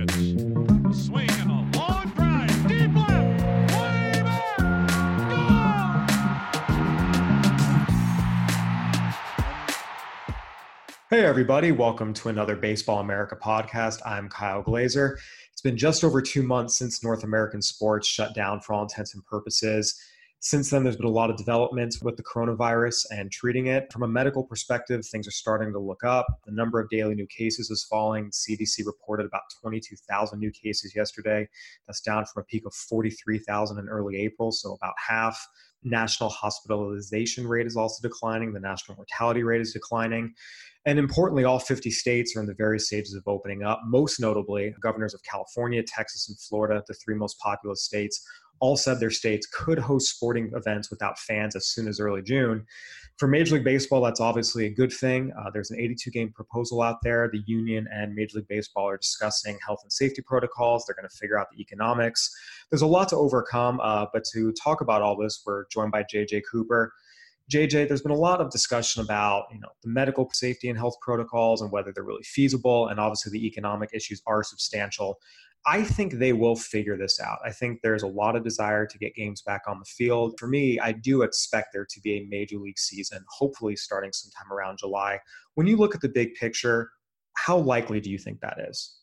2 2 pitch. A swing and a long drive. Deep left. Way back. Hey, everybody, welcome to another Baseball America podcast. I'm Kyle Glaser. It's been just over two months since North American sports shut down for all intents and purposes. Since then, there's been a lot of developments with the coronavirus and treating it. From a medical perspective, things are starting to look up. The number of daily new cases is falling. CDC reported about 22,000 new cases yesterday. That's down from a peak of 43,000 in early April, so about half. National hospitalization rate is also declining. The national mortality rate is declining. And importantly, all 50 states are in the various stages of opening up. Most notably, governors of California, Texas, and Florida, the three most populous states, all said their states could host sporting events without fans as soon as early June. For Major League Baseball, that's obviously a good thing. Uh, there's an 82 game proposal out there. The union and Major League Baseball are discussing health and safety protocols. They're going to figure out the economics. There's a lot to overcome, uh, but to talk about all this, we're joined by JJ Cooper. JJ, there's been a lot of discussion about you know the medical safety and health protocols and whether they're really feasible, and obviously the economic issues are substantial. I think they will figure this out. I think there's a lot of desire to get games back on the field. For me, I do expect there to be a major league season, hopefully starting sometime around July. When you look at the big picture, how likely do you think that is?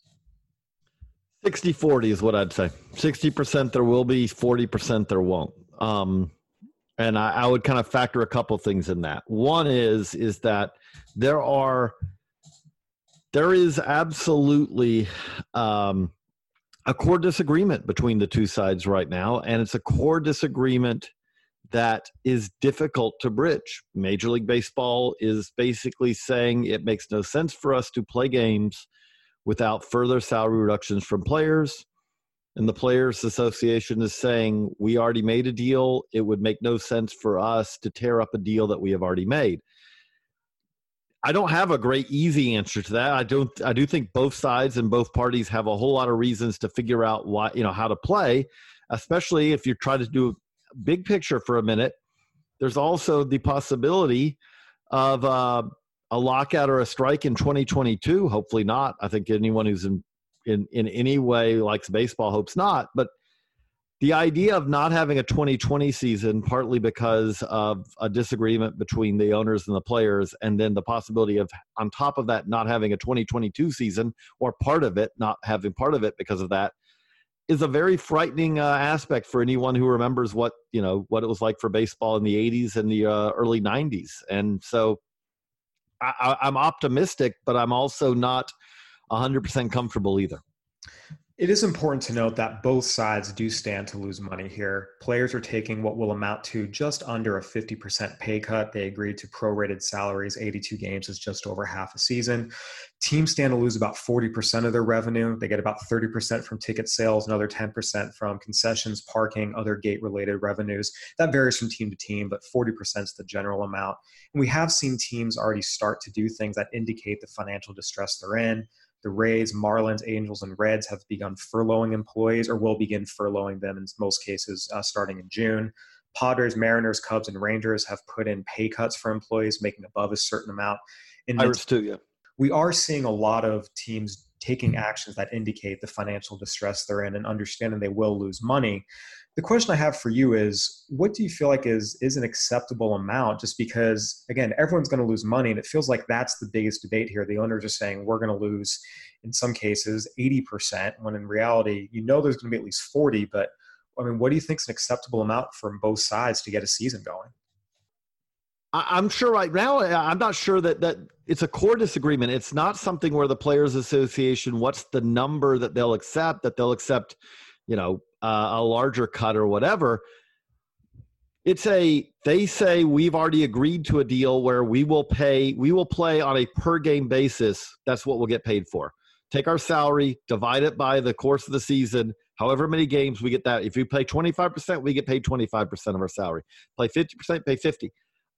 60 40 is what I'd say. 60% there will be, 40% there won't. Um, and I, I would kind of factor a couple things in that. One is is that there are there is absolutely um, a core disagreement between the two sides right now, and it's a core disagreement that is difficult to bridge. Major League Baseball is basically saying it makes no sense for us to play games without further salary reductions from players. And the Players Association is saying we already made a deal. It would make no sense for us to tear up a deal that we have already made. I don't have a great easy answer to that. I don't I do think both sides and both parties have a whole lot of reasons to figure out why, you know, how to play, especially if you're trying to do a big picture for a minute. There's also the possibility of uh, a lockout or a strike in 2022. Hopefully not. I think anyone who's in in in any way likes baseball hopes not. But the idea of not having a 2020 season, partly because of a disagreement between the owners and the players, and then the possibility of, on top of that, not having a 2022 season or part of it, not having part of it because of that, is a very frightening uh, aspect for anyone who remembers what you know what it was like for baseball in the 80s and the uh, early 90s. And so, I, I'm optimistic, but I'm also not 100% comfortable either. It is important to note that both sides do stand to lose money here. Players are taking what will amount to just under a 50% pay cut. They agreed to prorated salaries. 82 games is just over half a season. Teams stand to lose about 40% of their revenue. They get about 30% from ticket sales, another 10% from concessions, parking, other gate related revenues. That varies from team to team, but 40% is the general amount. And we have seen teams already start to do things that indicate the financial distress they're in. The Rays, Marlins, Angels, and Reds have begun furloughing employees or will begin furloughing them in most cases uh, starting in June. Padres, Mariners, Cubs, and Rangers have put in pay cuts for employees making above a certain amount. In Pirates too, yeah. We are seeing a lot of teams taking hmm. actions that indicate the financial distress they're in and understanding they will lose money. The question I have for you is what do you feel like is is an acceptable amount? Just because again everyone's going to lose money and it feels like that's the biggest debate here. The owners are saying we're going to lose in some cases 80% when in reality you know there's going to be at least 40 but I mean what do you think is an acceptable amount from both sides to get a season going I'm sure right now I'm not sure that that it's a core disagreement it's not something where the players association what's the number that they'll accept that they'll accept you know uh, a larger cut or whatever it's a they say we've already agreed to a deal where we will pay we will play on a per game basis that's what we'll get paid for take our salary, divide it by the course of the season, however many games we get that. If we play 25%, we get paid 25% of our salary. Play 50%, pay 50.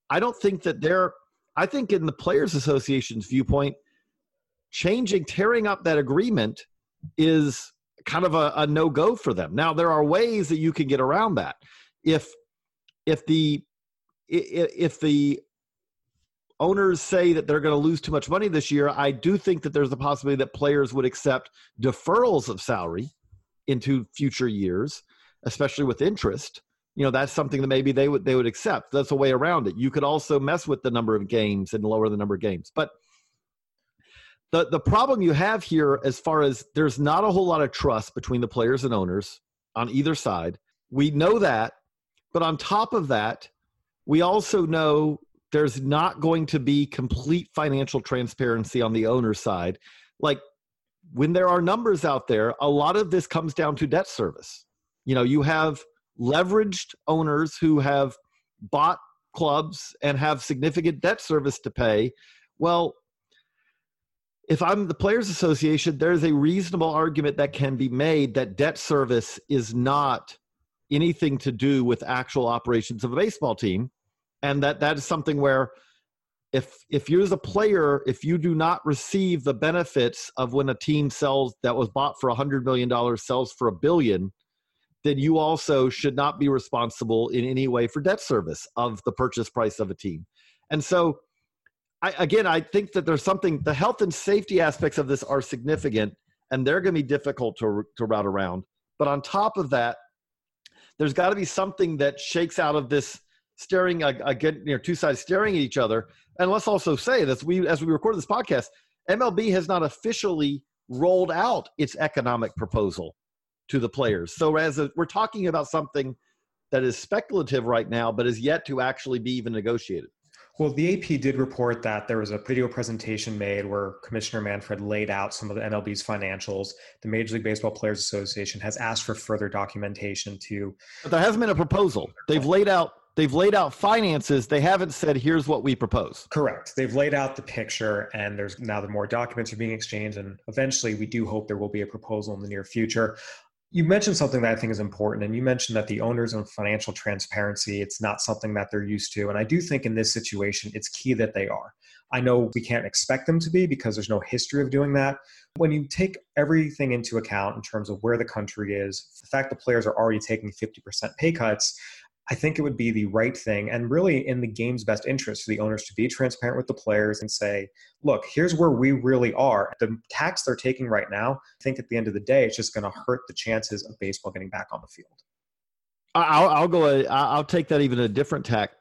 I don't think that they're I think in the players association's viewpoint, changing tearing up that agreement is kind of a, a no-go for them. Now there are ways that you can get around that. If if the if the owners say that they're going to lose too much money this year, I do think that there's a possibility that players would accept deferrals of salary into future years, especially with interest. You know, that's something that maybe they would they would accept. That's a way around it. You could also mess with the number of games and lower the number of games. But the the problem you have here as far as there's not a whole lot of trust between the players and owners on either side. We know that, but on top of that, we also know there's not going to be complete financial transparency on the owner side. Like when there are numbers out there, a lot of this comes down to debt service. You know, you have leveraged owners who have bought clubs and have significant debt service to pay. Well, if I'm the Players Association, there's a reasonable argument that can be made that debt service is not anything to do with actual operations of a baseball team and that that is something where if if you as a player if you do not receive the benefits of when a team sells that was bought for a hundred million dollars sells for a billion then you also should not be responsible in any way for debt service of the purchase price of a team. And so I, again i think that there's something the health and safety aspects of this are significant and they're going to be difficult to, to route around. But on top of that there's got to be something that shakes out of this staring uh, uh, again, you know, two sides staring at each other. And let's also say that we, as we record this podcast, MLB has not officially rolled out its economic proposal to the players. So as a, we're talking about something that is speculative right now, but is yet to actually be even negotiated. Well, the AP did report that there was a video presentation made where Commissioner Manfred laid out some of the MLB's financials. The Major League Baseball Players Association has asked for further documentation to. But there hasn't been a proposal. They've laid out they've laid out finances they haven't said here's what we propose correct they've laid out the picture and there's now the more documents are being exchanged and eventually we do hope there will be a proposal in the near future you mentioned something that i think is important and you mentioned that the owners of financial transparency it's not something that they're used to and i do think in this situation it's key that they are. I know we can't expect them to be because there's no history of doing that. When you take everything into account in terms of where the country is the fact that players are already taking 50% pay cuts I think it would be the right thing and really in the game's best interest for the owners to be transparent with the players and say, look, here's where we really are. The tax they're taking right now, I think at the end of the day, it's just going to hurt the chances of baseball getting back on the field. I'll, I'll go. I'll take that even a different tack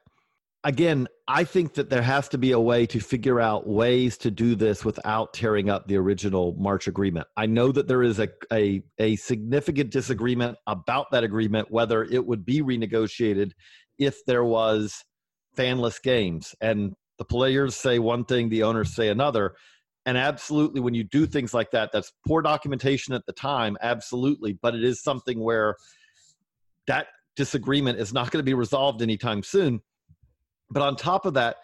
again, I think that there has to be a way to figure out ways to do this without tearing up the original March agreement. I know that there is a, a, a significant disagreement about that agreement, whether it would be renegotiated if there was fanless games. And the players say one thing, the owners say another. And absolutely, when you do things like that, that's poor documentation at the time, absolutely. But it is something where that disagreement is not going to be resolved anytime soon but on top of that,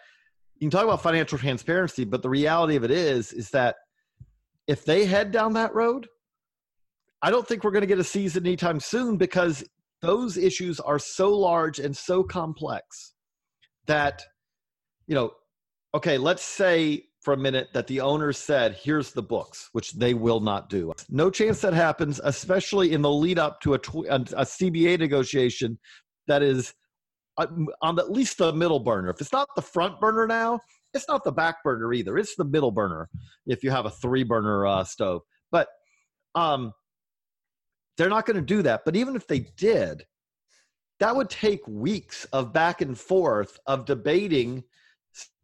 you can talk about financial transparency, but the reality of it is, is that if they head down that road, I don't think we're going to get a season anytime soon because those issues are so large and so complex that, you know, okay, let's say for a minute that the owners said, here's the books, which they will not do. No chance that happens, especially in the lead up to a, a CBA negotiation that is on at least the middle burner. If it's not the front burner now, it's not the back burner either. It's the middle burner if you have a three burner uh, stove. But um, they're not going to do that. But even if they did, that would take weeks of back and forth of debating.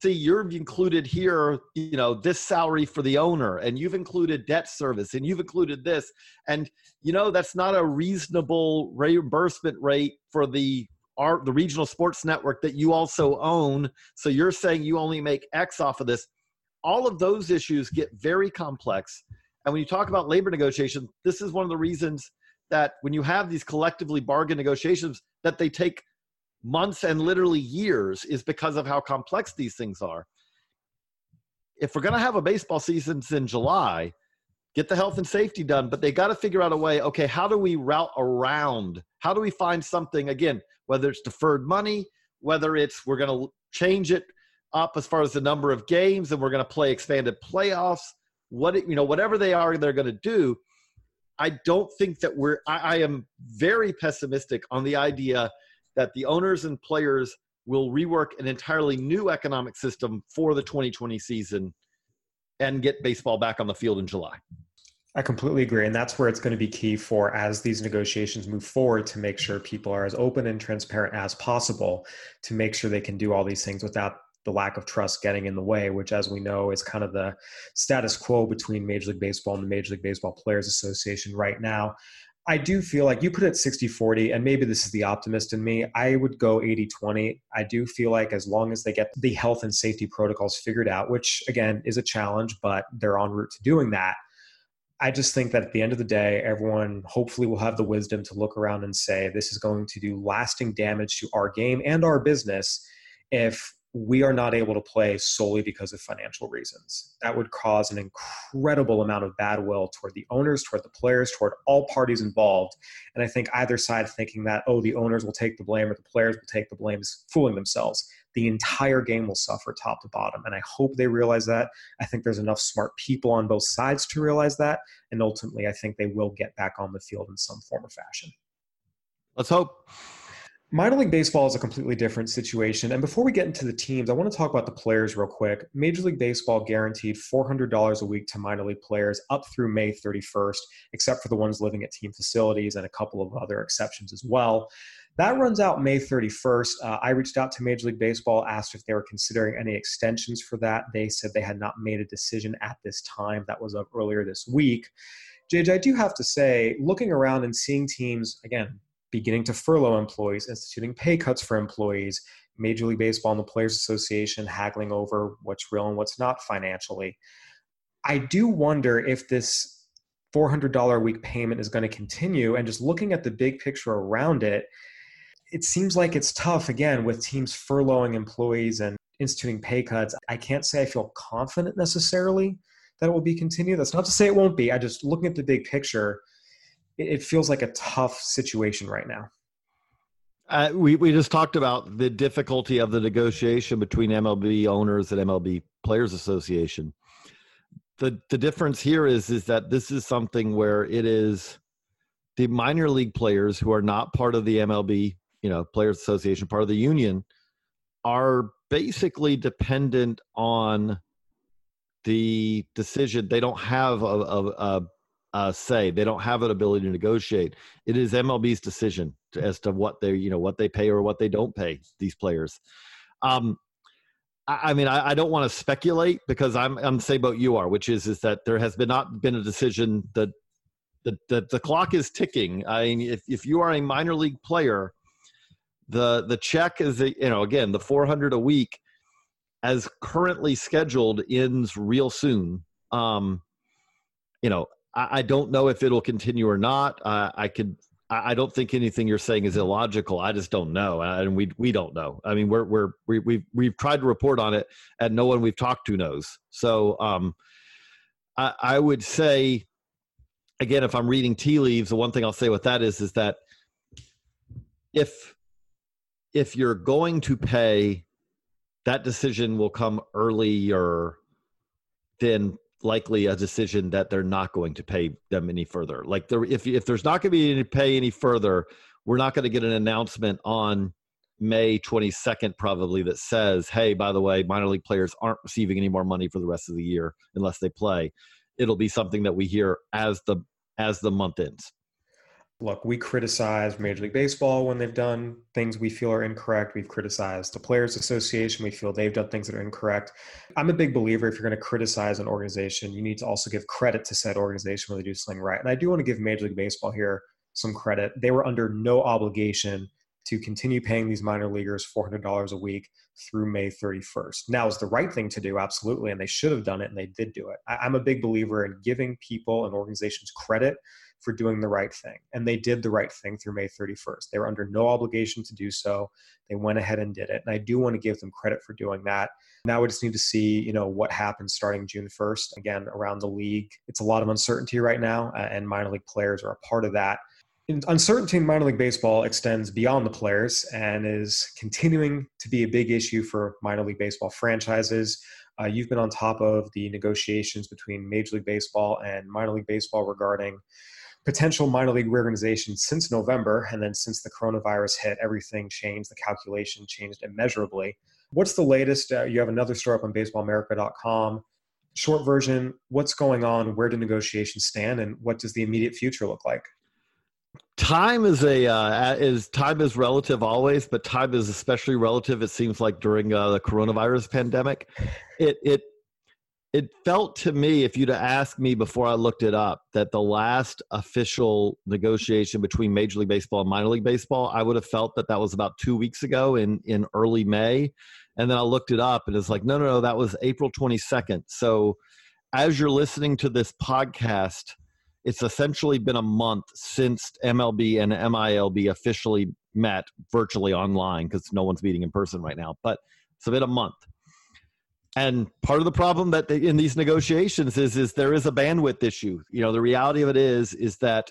See, you've included here, you know, this salary for the owner, and you've included debt service, and you've included this, and you know that's not a reasonable reimbursement rate for the our the regional sports network that you also own. So you're saying you only make X off of this. All of those issues get very complex. And when you talk about labor negotiations, this is one of the reasons that when you have these collectively bargain negotiations, that they take months and literally years is because of how complex these things are. If we're going to have a baseball season in July, get the health and safety done, but they got to figure out a way. Okay, how do we route around? How do we find something again? Whether it's deferred money, whether it's we're going to change it up as far as the number of games, and we're going to play expanded playoffs. What you know, whatever they are, they're going to do. I don't think that we're. I, I am very pessimistic on the idea that the owners and players will rework an entirely new economic system for the 2020 season and get baseball back on the field in July. I completely agree. And that's where it's going to be key for as these negotiations move forward to make sure people are as open and transparent as possible to make sure they can do all these things without the lack of trust getting in the way, which, as we know, is kind of the status quo between Major League Baseball and the Major League Baseball Players Association right now. I do feel like you put it 60 40, and maybe this is the optimist in me. I would go 80 20. I do feel like as long as they get the health and safety protocols figured out, which again is a challenge, but they're en route to doing that. I just think that at the end of the day, everyone hopefully will have the wisdom to look around and say, this is going to do lasting damage to our game and our business if we are not able to play solely because of financial reasons. That would cause an incredible amount of bad will toward the owners, toward the players, toward all parties involved. And I think either side thinking that, oh, the owners will take the blame or the players will take the blame is fooling themselves. The entire game will suffer top to bottom. And I hope they realize that. I think there's enough smart people on both sides to realize that. And ultimately, I think they will get back on the field in some form or fashion. Let's hope. Minor League Baseball is a completely different situation. And before we get into the teams, I want to talk about the players real quick. Major League Baseball guaranteed $400 a week to minor league players up through May 31st, except for the ones living at team facilities and a couple of other exceptions as well. That runs out May 31st. Uh, I reached out to Major League Baseball, asked if they were considering any extensions for that. They said they had not made a decision at this time. That was up earlier this week. JJ, I do have to say, looking around and seeing teams, again, beginning to furlough employees, instituting pay cuts for employees, Major League Baseball and the Players Association haggling over what's real and what's not financially. I do wonder if this $400 a week payment is going to continue. And just looking at the big picture around it, it seems like it's tough again with teams furloughing employees and instituting pay cuts. I can't say I feel confident necessarily that it will be continued. That's not to say it won't be. I just looking at the big picture, it feels like a tough situation right now. Uh, we we just talked about the difficulty of the negotiation between MLB owners and MLB Players Association. The the difference here is is that this is something where it is the minor league players who are not part of the MLB, you know, Players Association, part of the union, are basically dependent on the decision. They don't have a, a, a uh, say. They don't have an ability to negotiate. It is MLB's decision to, as to what they you know what they pay or what they don't pay these players. Um, I, I mean, I, I don't want to speculate because I'm I'm the same boat you are, which is is that there has been not been a decision that the, the, the clock is ticking. I mean, if, if you are a minor league player, the the check is you know again the 400 a week as currently scheduled ends real soon. Um, you know, I, I don't know if it'll continue or not. Uh, I could. I, don't think anything you're saying is illogical. I just don't know, and we we don't know. I mean, we're we're we, we've we've tried to report on it, and no one we've talked to knows. So, um, I, I would say, again, if I'm reading tea leaves, the one thing I'll say with that is is that if if you're going to pay, that decision will come earlier than likely a decision that they're not going to pay them any further. Like there, if if there's not going to be any pay any further, we're not going to get an announcement on May 22nd probably that says, "Hey, by the way, minor league players aren't receiving any more money for the rest of the year unless they play." It'll be something that we hear as the as the month ends look, we criticize Major League Baseball when they've done things we feel are incorrect. We've criticized the Players Association. We feel they've done things that are incorrect. I'm a big believer if you're going to criticize an organization, you need to also give credit to said organization when they do something right. And I do want to give Major League Baseball here some credit. They were under no obligation to continue paying these minor leaguers $400 a week through May 31st. Now, is the right thing to do, absolutely, and they should have done it, and they did do it. I'm a big believer in giving people and organizations credit for doing the right thing, and they did the right thing through May 31st. They were under no obligation to do so. They went ahead and did it, and I do want to give them credit for doing that. Now we just need to see, you know, what happens starting June 1st. Again, around the league, it's a lot of uncertainty right now, and minor league players are a part of that uncertainty in minor league baseball extends beyond the players and is continuing to be a big issue for minor league baseball franchises. Uh, you've been on top of the negotiations between Major League Baseball and minor league baseball regarding potential minor league reorganization since November. And then since the coronavirus hit, everything changed. The calculation changed immeasurably. What's the latest? Uh, you have another story up on baseballamerica.com. Short version what's going on? Where do negotiations stand? And what does the immediate future look like? time is a uh, is time is relative always but time is especially relative it seems like during uh, the coronavirus pandemic it it it felt to me if you'd asked me before i looked it up that the last official negotiation between major league baseball and minor league baseball i would have felt that that was about two weeks ago in in early may and then i looked it up and it's like no no no that was april 22nd so as you're listening to this podcast it's essentially been a month since MLB and MILB officially met virtually online because no one's meeting in person right now, but it's been a month. And part of the problem that they, in these negotiations is is there is a bandwidth issue. You know, the reality of it is is that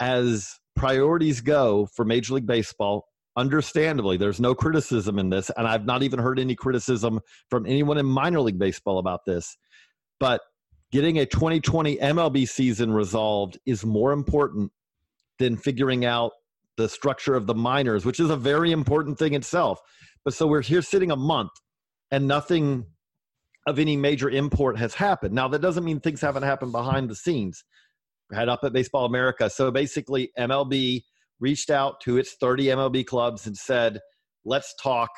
as priorities go for Major League Baseball, understandably, there's no criticism in this, and I've not even heard any criticism from anyone in minor league baseball about this. But getting a 2020 MLB season resolved is more important than figuring out the structure of the minors, which is a very important thing itself. But so we're here sitting a month and nothing of any major import has happened. Now, that doesn't mean things haven't happened behind the scenes. Head up at Baseball America. So basically, MLB reached out to its 30 MLB clubs and said, let's talk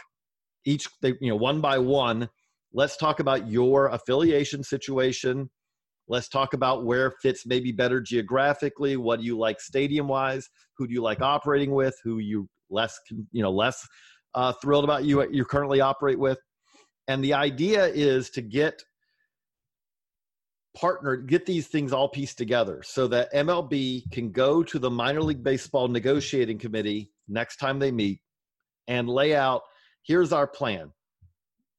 each, they, you know, one by one. Let's talk about your affiliation situation, Let's talk about where fits maybe better geographically. What do you like stadium wise? Who do you like operating with? Who you less you know less uh, thrilled about you you currently operate with? And the idea is to get partner get these things all pieced together so that MLB can go to the minor league baseball negotiating committee next time they meet and lay out here's our plan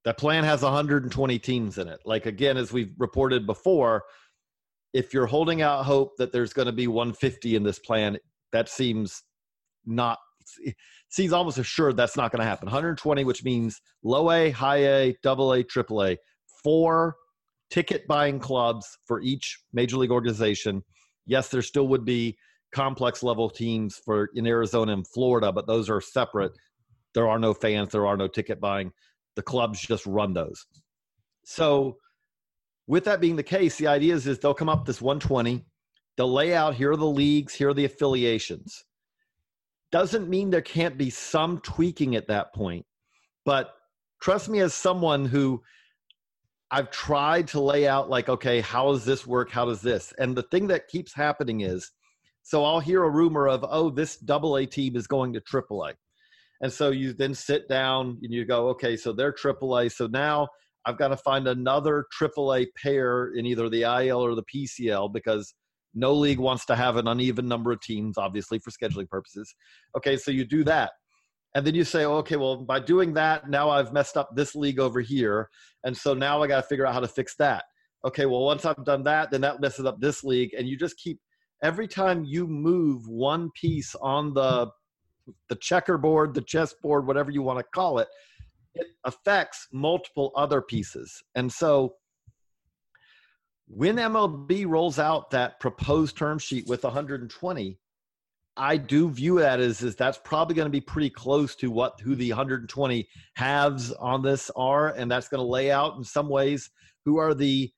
that plan has 120 teams in it. Like again, as we've reported before, if you're holding out hope that there's going to be 150 in this plan, that seems not seems almost assured that's not going to happen. 120, which means low A, high A, double A, triple A, four ticket buying clubs for each major league organization. Yes, there still would be complex level teams for in Arizona and Florida, but those are separate. There are no fans, there are no ticket buying the clubs just run those. So, with that being the case, the idea is, is they'll come up this 120, they'll lay out here are the leagues, here are the affiliations. Doesn't mean there can't be some tweaking at that point, but trust me, as someone who I've tried to lay out, like, okay, how does this work? How does this? And the thing that keeps happening is, so I'll hear a rumor of, oh, this double A team is going to triple A. And so you then sit down and you go, okay, so they're AAA. So now I've got to find another AAA pair in either the IL or the PCL because no league wants to have an uneven number of teams, obviously, for scheduling purposes. Okay, so you do that. And then you say, okay, well, by doing that, now I've messed up this league over here. And so now I got to figure out how to fix that. Okay, well, once I've done that, then that messes up this league. And you just keep, every time you move one piece on the the checkerboard, the chessboard, whatever you want to call it, it affects multiple other pieces. And so when MLB rolls out that proposed term sheet with 120, I do view that as is that's probably going to be pretty close to what who the 120 halves on this are, and that's going to lay out in some ways who are the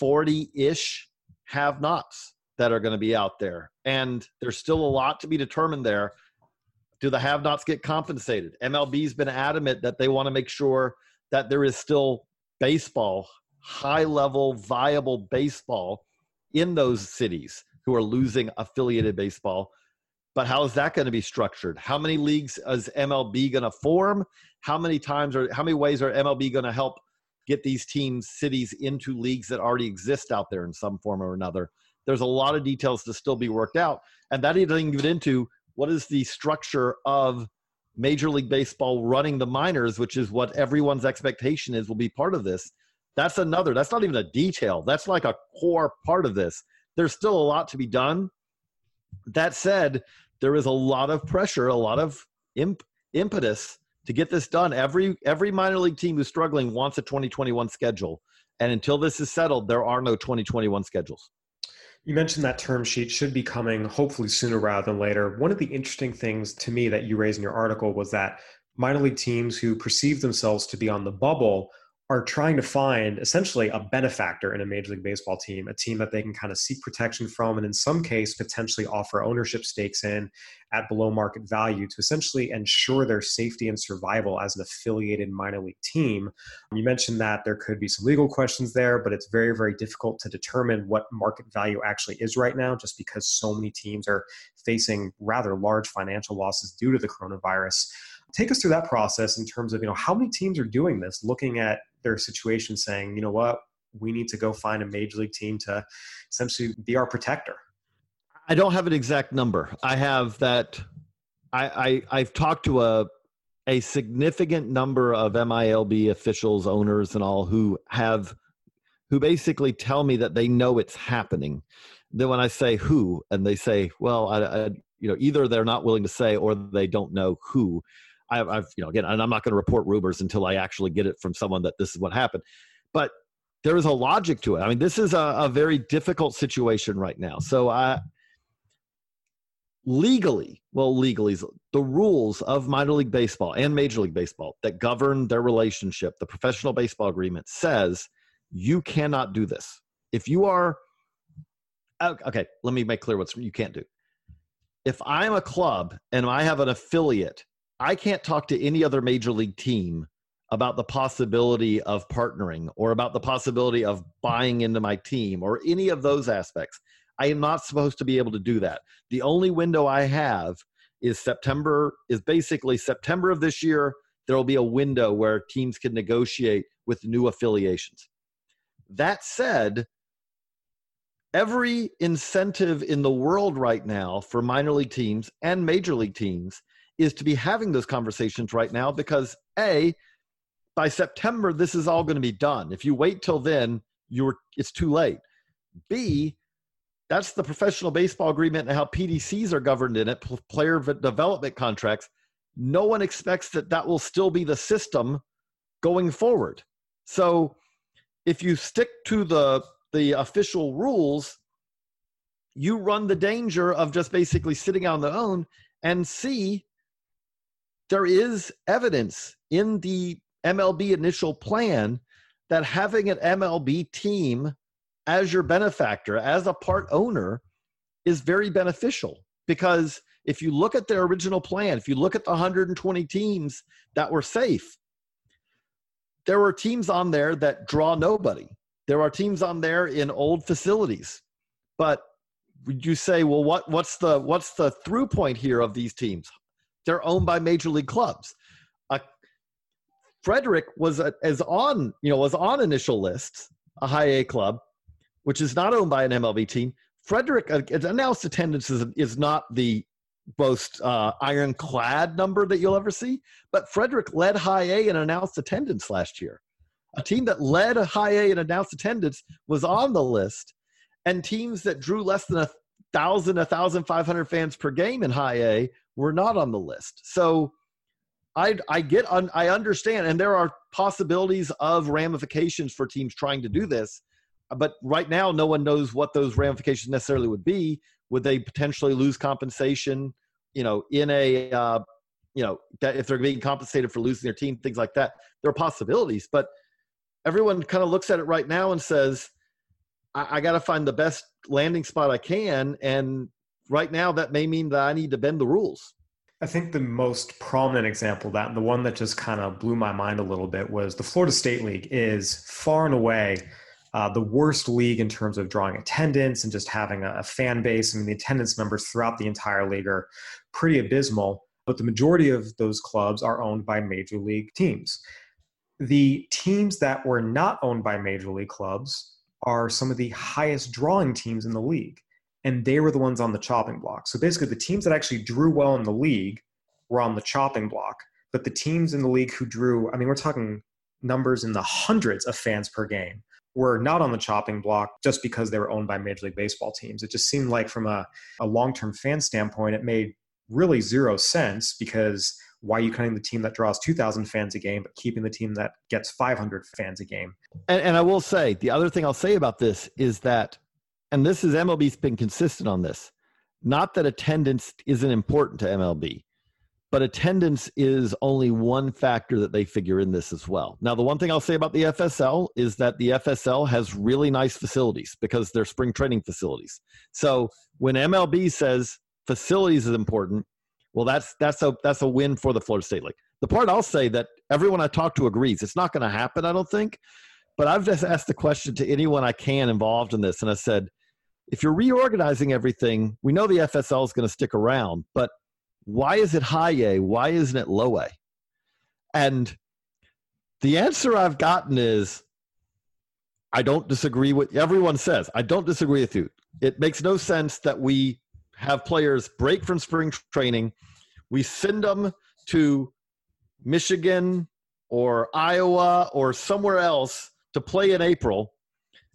40-ish have-nots that are going to be out there. And there's still a lot to be determined there do the have nots get compensated? MLB's been adamant that they want to make sure that there is still baseball, high level, viable baseball in those cities who are losing affiliated baseball. But how is that going to be structured? How many leagues is MLB going to form? How many times or how many ways are MLB going to help get these teams, cities into leagues that already exist out there in some form or another? There's a lot of details to still be worked out. And that even get into what is the structure of Major League Baseball running the minors, which is what everyone's expectation is will be part of this. That's another, that's not even a detail. That's like a core part of this. There's still a lot to be done. That said, there is a lot of pressure, a lot of imp- impetus to get this done. Every every minor league team who's struggling wants a 2021 schedule, and until this is settled, there are no 2021 schedules. You mentioned that term sheet should be coming hopefully sooner rather than later. One of the interesting things to me that you raised in your article was that minor league teams who perceive themselves to be on the bubble are trying to find essentially a benefactor in a major league baseball team, a team that they can kind of seek protection from, and in some case potentially offer ownership stakes in at below market value to essentially ensure their safety and survival as an affiliated minor league team. You mentioned that there could be some legal questions there, but it's very, very difficult to determine what market value actually is right now, just because so many teams are facing rather large financial losses due to the coronavirus take us through that process in terms of you know how many teams are doing this looking at their situation saying, you know what, we need to go find a major league team to essentially be our protector? I don't have an exact number. I have that. I, I have talked to a a significant number of MILB officials, owners, and all who have who basically tell me that they know it's happening. Then when I say who, and they say, well, I, I you know, either they're not willing to say or they don't know who. I, have you know again, and I'm not going to report rumors until I actually get it from someone that this is what happened. But there is a logic to it. I mean, this is a, a very difficult situation right now. So I legally, well, legally, the rules of minor league baseball and major league baseball that govern their relationship, the professional baseball agreement says you cannot do this. If you are, oh, okay, let me make clear what you can't do. If I'm a club and I have an affiliate I can't talk to any other major league team about the possibility of partnering or about the possibility of buying into my team or any of those aspects. I am not supposed to be able to do that. The only window I have is September, is basically September of this year. There will be a window where teams can negotiate with new affiliations. That said, every incentive in the world right now for minor league teams and major league teams is to be having those conversations right now because a by september this is all going to be done. If you wait till then you're it's too late. B that's the professional baseball agreement and how pdcs are governed in it player development contracts. No one expects that that will still be the system going forward. So if you stick to the the official rules you run the danger of just basically sitting on their own and see there is evidence in the MLB initial plan that having an MLB team as your benefactor, as a part owner, is very beneficial because if you look at their original plan, if you look at the 120 teams that were safe, there were teams on there that draw nobody. There are teams on there in old facilities. But would you say, well, what, what's the what's the through point here of these teams? They're owned by major league clubs. Uh, Frederick was a, as on you know was on initial lists, a high A club, which is not owned by an MLB team. Frederick uh, announced attendance is, is not the most uh, ironclad number that you'll ever see, but Frederick led high A in announced attendance last year. A team that led high A in announced attendance was on the list, and teams that drew less than a thousand, a thousand five hundred fans per game in high A were not on the list. So I, I get, I understand, and there are possibilities of ramifications for teams trying to do this. But right now, no one knows what those ramifications necessarily would be. Would they potentially lose compensation? You know, in a, uh, you know, that if they're being compensated for losing their team, things like that. There are possibilities, but everyone kind of looks at it right now and says, I, I got to find the best landing spot I can, and right now that may mean that I need to bend the rules. I think the most prominent example that the one that just kind of blew my mind a little bit was the Florida State League is far and away uh, the worst league in terms of drawing attendance and just having a, a fan base. I mean, the attendance numbers throughout the entire league are pretty abysmal, but the majority of those clubs are owned by major league teams. The teams that were not owned by major league clubs are some of the highest drawing teams in the league. And they were the ones on the chopping block. So basically, the teams that actually drew well in the league were on the chopping block. But the teams in the league who drew, I mean, we're talking numbers in the hundreds of fans per game, were not on the chopping block just because they were owned by Major League Baseball teams. It just seemed like, from a, a long term fan standpoint, it made really zero sense because why are you cutting the team that draws 2,000 fans a game, but keeping the team that gets 500 fans a game? And, and I will say, the other thing I'll say about this is that, and this is MLB's been consistent on this, not that attendance isn't important to MLB, but attendance is only one factor that they figure in this as well. Now, the one thing I'll say about the FSL is that the FSL has really nice facilities because they're spring training facilities. So when MLB says facilities is important, well, that's that's a that's a win for the Florida State League. The part I'll say that everyone I talk to agrees it's not going to happen. I don't think, but I've just asked the question to anyone I can involved in this, and I said, if you're reorganizing everything, we know the FSL is going to stick around, but why is it high A? Why isn't it low A? And the answer I've gotten is I don't disagree with everyone says. I don't disagree with you. It makes no sense that we have players break from spring training. We send them to Michigan or Iowa or somewhere else to play in April.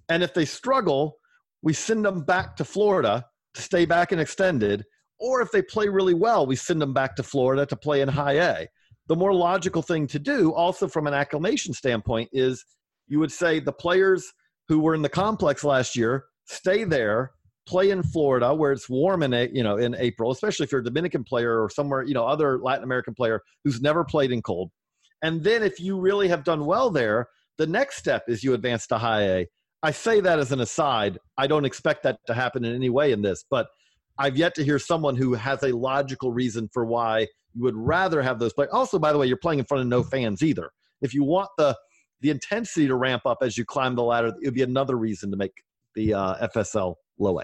And if they struggle, we send them back to Florida to stay back and extended. Or if they play really well, we send them back to Florida to play in high A. The more logical thing to do, also from an acclimation standpoint, is you would say the players who were in the complex last year stay there play in Florida where it's warm in you know in April, especially if you're a Dominican player or somewhere you know other Latin American player who's never played in cold. And then if you really have done well there, the next step is you advance to high A. I say that as an aside. I don't expect that to happen in any way in this, but I've yet to hear someone who has a logical reason for why you would rather have those play. Also, by the way, you're playing in front of no fans either. If you want the the intensity to ramp up as you climb the ladder, it would be another reason to make the uh, FSL low A.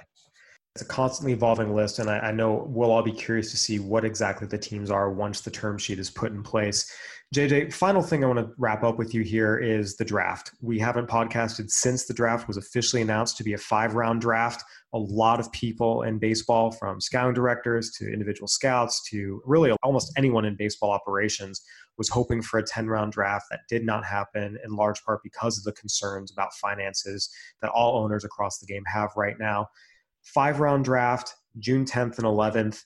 It's a constantly evolving list, and I, I, know we'll all be curious to see what exactly the teams are once the term sheet is put in place. JJ, final thing I want to wrap up with you here is the draft. We haven't podcasted since the draft was officially announced to be a five round draft. A lot of people in baseball, from scouting directors to individual scouts to really almost anyone in baseball operations, was hoping for a 10 round draft that did not happen in large part because of the concerns about finances that all owners across the game have right now five round draft, June 10th and 11th.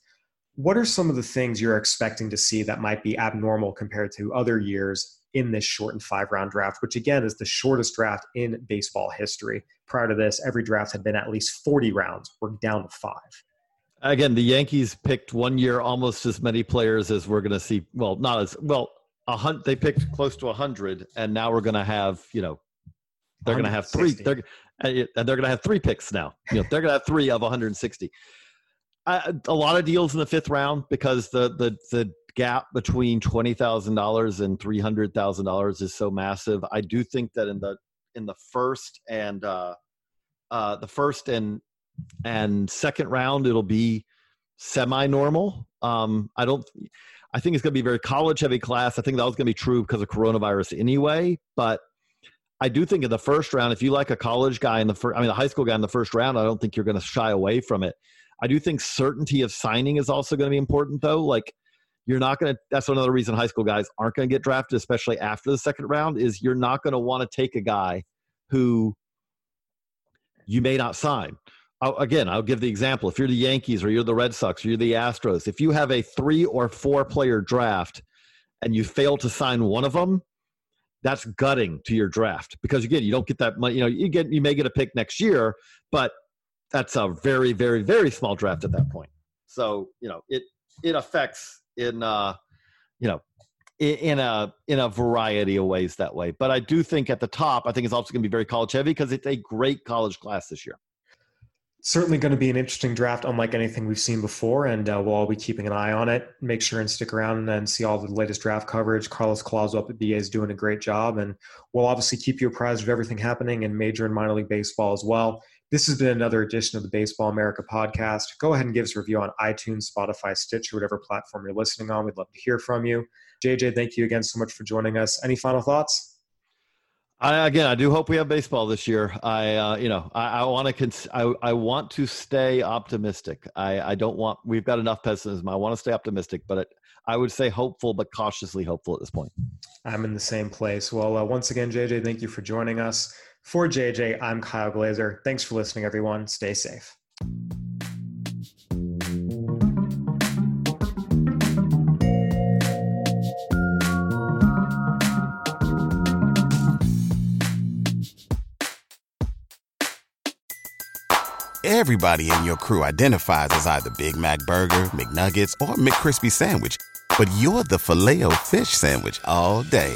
What are some of the things you're expecting to see that might be abnormal compared to other years in this shortened five round draft, which again is the shortest draft in baseball history? Prior to this, every draft had been at least 40 rounds. We're down to five. Again, the Yankees picked one year almost as many players as we're going to see. Well, not as well. A hunt they picked close to hundred, and now we're going to have you know they're going to have three. They're and they're going to have three picks now. You know, they're going to have three of 160. A lot of deals in the fifth round because the the the gap between twenty thousand dollars and three hundred thousand dollars is so massive. I do think that in the in the first and uh, uh, the first and and second round it'll be semi normal. Um, I don't. I think it's going to be very college heavy class. I think that was going to be true because of coronavirus anyway. But I do think in the first round, if you like a college guy in the first, I mean, a high school guy in the first round, I don't think you're going to shy away from it. I do think certainty of signing is also going to be important, though. Like, you're not going to, that's another reason high school guys aren't going to get drafted, especially after the second round, is you're not going to want to take a guy who you may not sign. I'll, again, I'll give the example. If you're the Yankees or you're the Red Sox or you're the Astros, if you have a three or four player draft and you fail to sign one of them, that's gutting to your draft because again you don't get that money you know you get you may get a pick next year but that's a very very very small draft at that point so you know it it affects in uh you know in a in a variety of ways that way but i do think at the top i think it's also going to be very college heavy because it's a great college class this year certainly going to be an interesting draft, unlike anything we've seen before, and uh, we'll all be keeping an eye on it. Make sure and stick around and see all the latest draft coverage. Carlos Collazo up at BA is doing a great job, and we'll obviously keep you apprised of everything happening in major and minor league baseball as well. This has been another edition of the Baseball America podcast. Go ahead and give us a review on iTunes, Spotify, Stitch, or whatever platform you're listening on. We'd love to hear from you. JJ, thank you again so much for joining us. Any final thoughts? I, again, I do hope we have baseball this year. I, uh, you know, I, I want to, cons- I, I want to stay optimistic. I, I don't want. We've got enough pessimism. I want to stay optimistic, but it, I would say hopeful, but cautiously hopeful at this point. I'm in the same place. Well, uh, once again, JJ, thank you for joining us. For JJ, I'm Kyle Glaser. Thanks for listening, everyone. Stay safe. Everybody in your crew identifies as either Big Mac Burger, McNuggets, or McCrispy Sandwich. But you're the Filet-O-Fish Sandwich all day.